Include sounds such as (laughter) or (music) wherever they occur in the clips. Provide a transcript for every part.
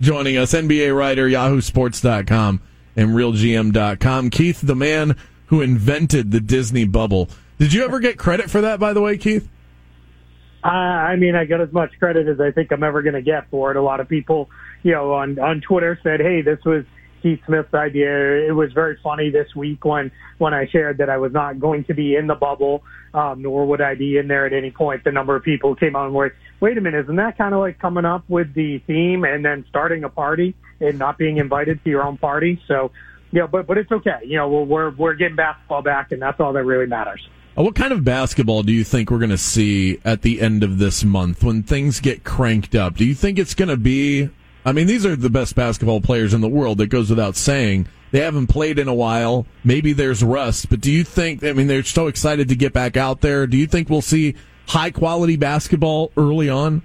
joining us, NBA writer, YahooSports.com, and RealGM.com. Keith, the man who invented the Disney bubble. Did you ever get credit for that, by the way, Keith? Uh, I mean, I got as much credit as I think I'm ever going to get for it. A lot of people, you know, on on Twitter said, "Hey, this was Keith Smith's idea." It was very funny this week when when I shared that I was not going to be in the bubble, um, nor would I be in there at any point. The number of people came on and were, "Wait a minute, isn't that kind of like coming up with the theme and then starting a party and not being invited to your own party?" So, you know, but but it's okay. You know, we're we're, we're getting basketball back, and that's all that really matters. Uh, What kind of basketball do you think we're going to see at the end of this month when things get cranked up? Do you think it's going to be? I mean, these are the best basketball players in the world. That goes without saying. They haven't played in a while. Maybe there's rust, but do you think? I mean, they're so excited to get back out there. Do you think we'll see high quality basketball early on?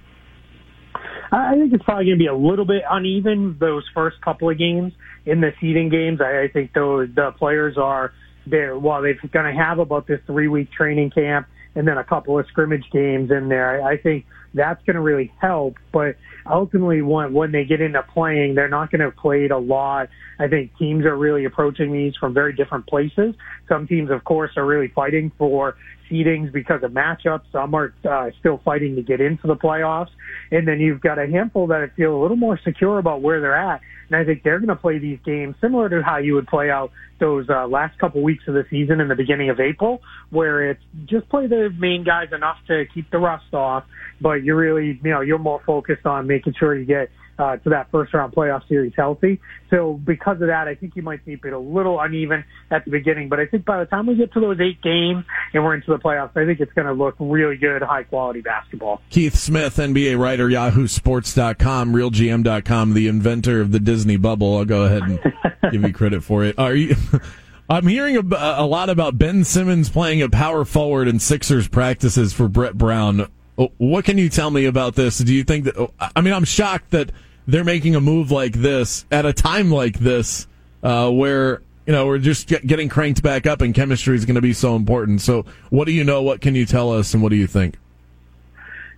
I think it's probably going to be a little bit uneven those first couple of games in the seeding games. I, think those the players are there. While they're going to have about this three week training camp and then a couple of scrimmage games in there, I think that's going to really help. But ultimately, when when they get into playing, they're not going to have played a lot. I think teams are really approaching these from very different places. Some teams, of course, are really fighting for seedings because of matchups. Some are uh, still fighting to get into the playoffs. And then you've got a handful that feel a little more secure about where they're at. And I think they're going to play these games similar to how you would play out those uh, last couple weeks of the season in the beginning of April, where it's just play the main guys enough to keep the rust off, but you're really, you know, you're more focused on making sure you get uh, to that first round playoff series healthy. So because of that, I think you might see it a little uneven at the beginning, but I think by the time we get to those eight games and we're into the playoffs, I think it's going to look really good, high quality basketball. Keith Smith, NBA writer, YahooSports.com, RealGM.com, the inventor of the Disney bubble. I'll go ahead and (laughs) give you credit for it. Are you? (laughs) I'm hearing a, a lot about Ben Simmons playing a power forward in Sixers practices for Brett Brown. What can you tell me about this? Do you think that? I mean, I'm shocked that they're making a move like this at a time like this, uh, where you know we're just get, getting cranked back up, and chemistry is going to be so important. So, what do you know? What can you tell us, and what do you think?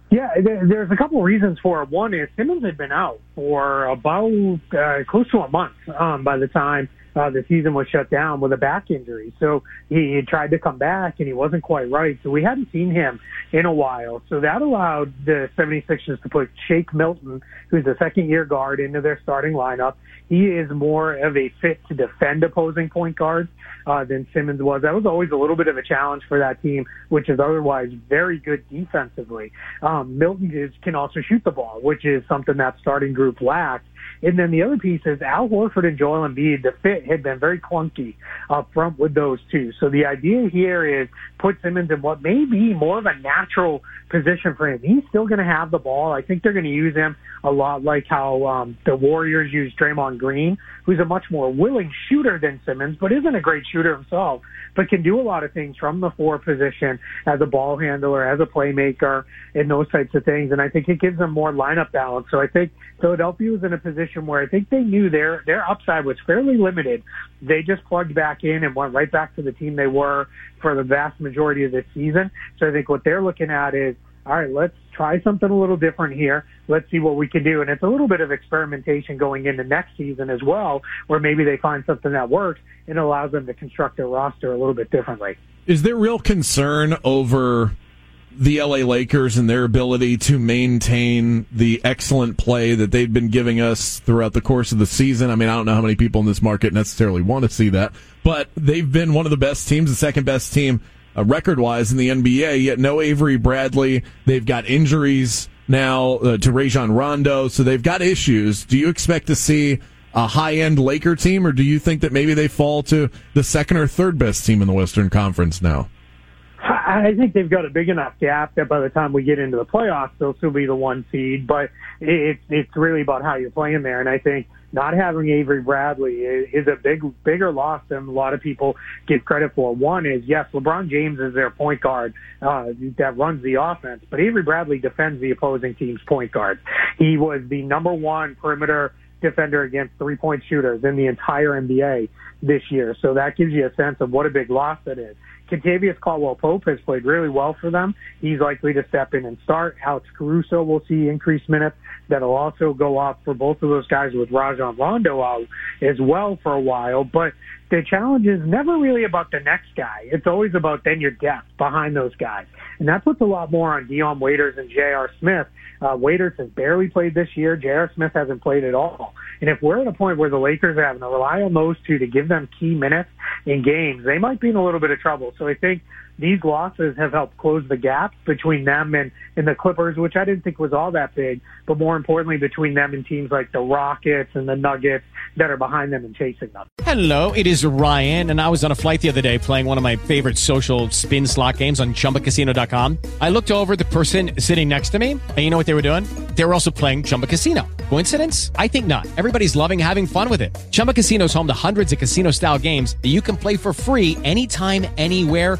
Yeah, there's a couple of reasons for it. One is Simmons had been out for about uh, close to a month um, by the time uh, the season was shut down with a back injury. So he, he tried to come back and he wasn't quite right. So we hadn't seen him in a while. So that allowed the 76ers to put Shake Milton, who's a second year guard, into their starting lineup. He is more of a fit to defend opposing point guards uh, than Simmons was. That was always a little bit of a challenge for that team, which is otherwise very good defensively. Um, Milton is, can also shoot the ball, which is something that starting group lacks. And then the other piece is Al Horford and Joel Embiid, the fit had been very clunky up front with those two. So the idea here is put Simmons in what may be more of a natural position for him. He's still going to have the ball. I think they're going to use him a lot like how um, the Warriors use Draymond Green, who's a much more willing shooter than Simmons, but isn't a great shooter himself, but can do a lot of things from the four position as a ball handler, as a playmaker, and those types of things. And I think it gives them more lineup balance. So I think Philadelphia was in a position where I think they knew their their upside was fairly limited. They just plugged back in and went right back to the team they were for the vast majority of this season. So I think what they're looking at is, all right, let's try something a little different here. Let's see what we can do. And it's a little bit of experimentation going into next season as well, where maybe they find something that works and allows them to construct their roster a little bit differently. Is there real concern over the LA Lakers and their ability to maintain the excellent play that they've been giving us throughout the course of the season? I mean, I don't know how many people in this market necessarily want to see that, but they've been one of the best teams, the second best team uh, record wise in the NBA, yet no Avery Bradley. They've got injuries now uh, to Rajon Rondo, so they've got issues. Do you expect to see a high end Laker team, or do you think that maybe they fall to the second or third best team in the Western Conference now? I think they've got a big enough gap that by the time we get into the playoffs, they'll still be the one seed. But it's it's really about how you're playing there, and I think not having Avery Bradley is, a big bigger loss than a lot of people give credit for. One is yes, LeBron James is their point guard uh, that runs the offense, but Avery Bradley defends the opposing team's point guards. He was the number one perimeter defender against three point shooters in the entire NBA this year. So that gives you a sense of what a big loss that is. Kentavious Caldwell Pope has played really well for them. He's likely to step in and start. Alex Caruso will see increased minutes. That'll also go up for both of those guys with Rajon Rondo out as well for a while. But the challenge is never really about the next guy. It's always about then your depth behind those guys. And that puts a lot more on Dion Waiters and J.R. Smith. Uh, Waiters has barely played this year. J.R. Smith hasn't played at all. And if we're at a point where the Lakers are having to rely on those two to give them key minutes in games, they might be in a little bit of trouble. So I think these losses have helped close the gap between them and, and the Clippers, which I didn't think was all that big, but more importantly, between them and teams like the Rockets and the Nuggets that are behind them and chasing them. Hello, it is Ryan, and I was on a flight the other day playing one of my favorite social spin slot games on chumbacasino.com. I looked over the person sitting next to me, and you know what they were doing? They were also playing Chumba Casino. Coincidence? I think not. Everybody's loving having fun with it. Chumba Casino is home to hundreds of casino style games that you can play for free anytime, anywhere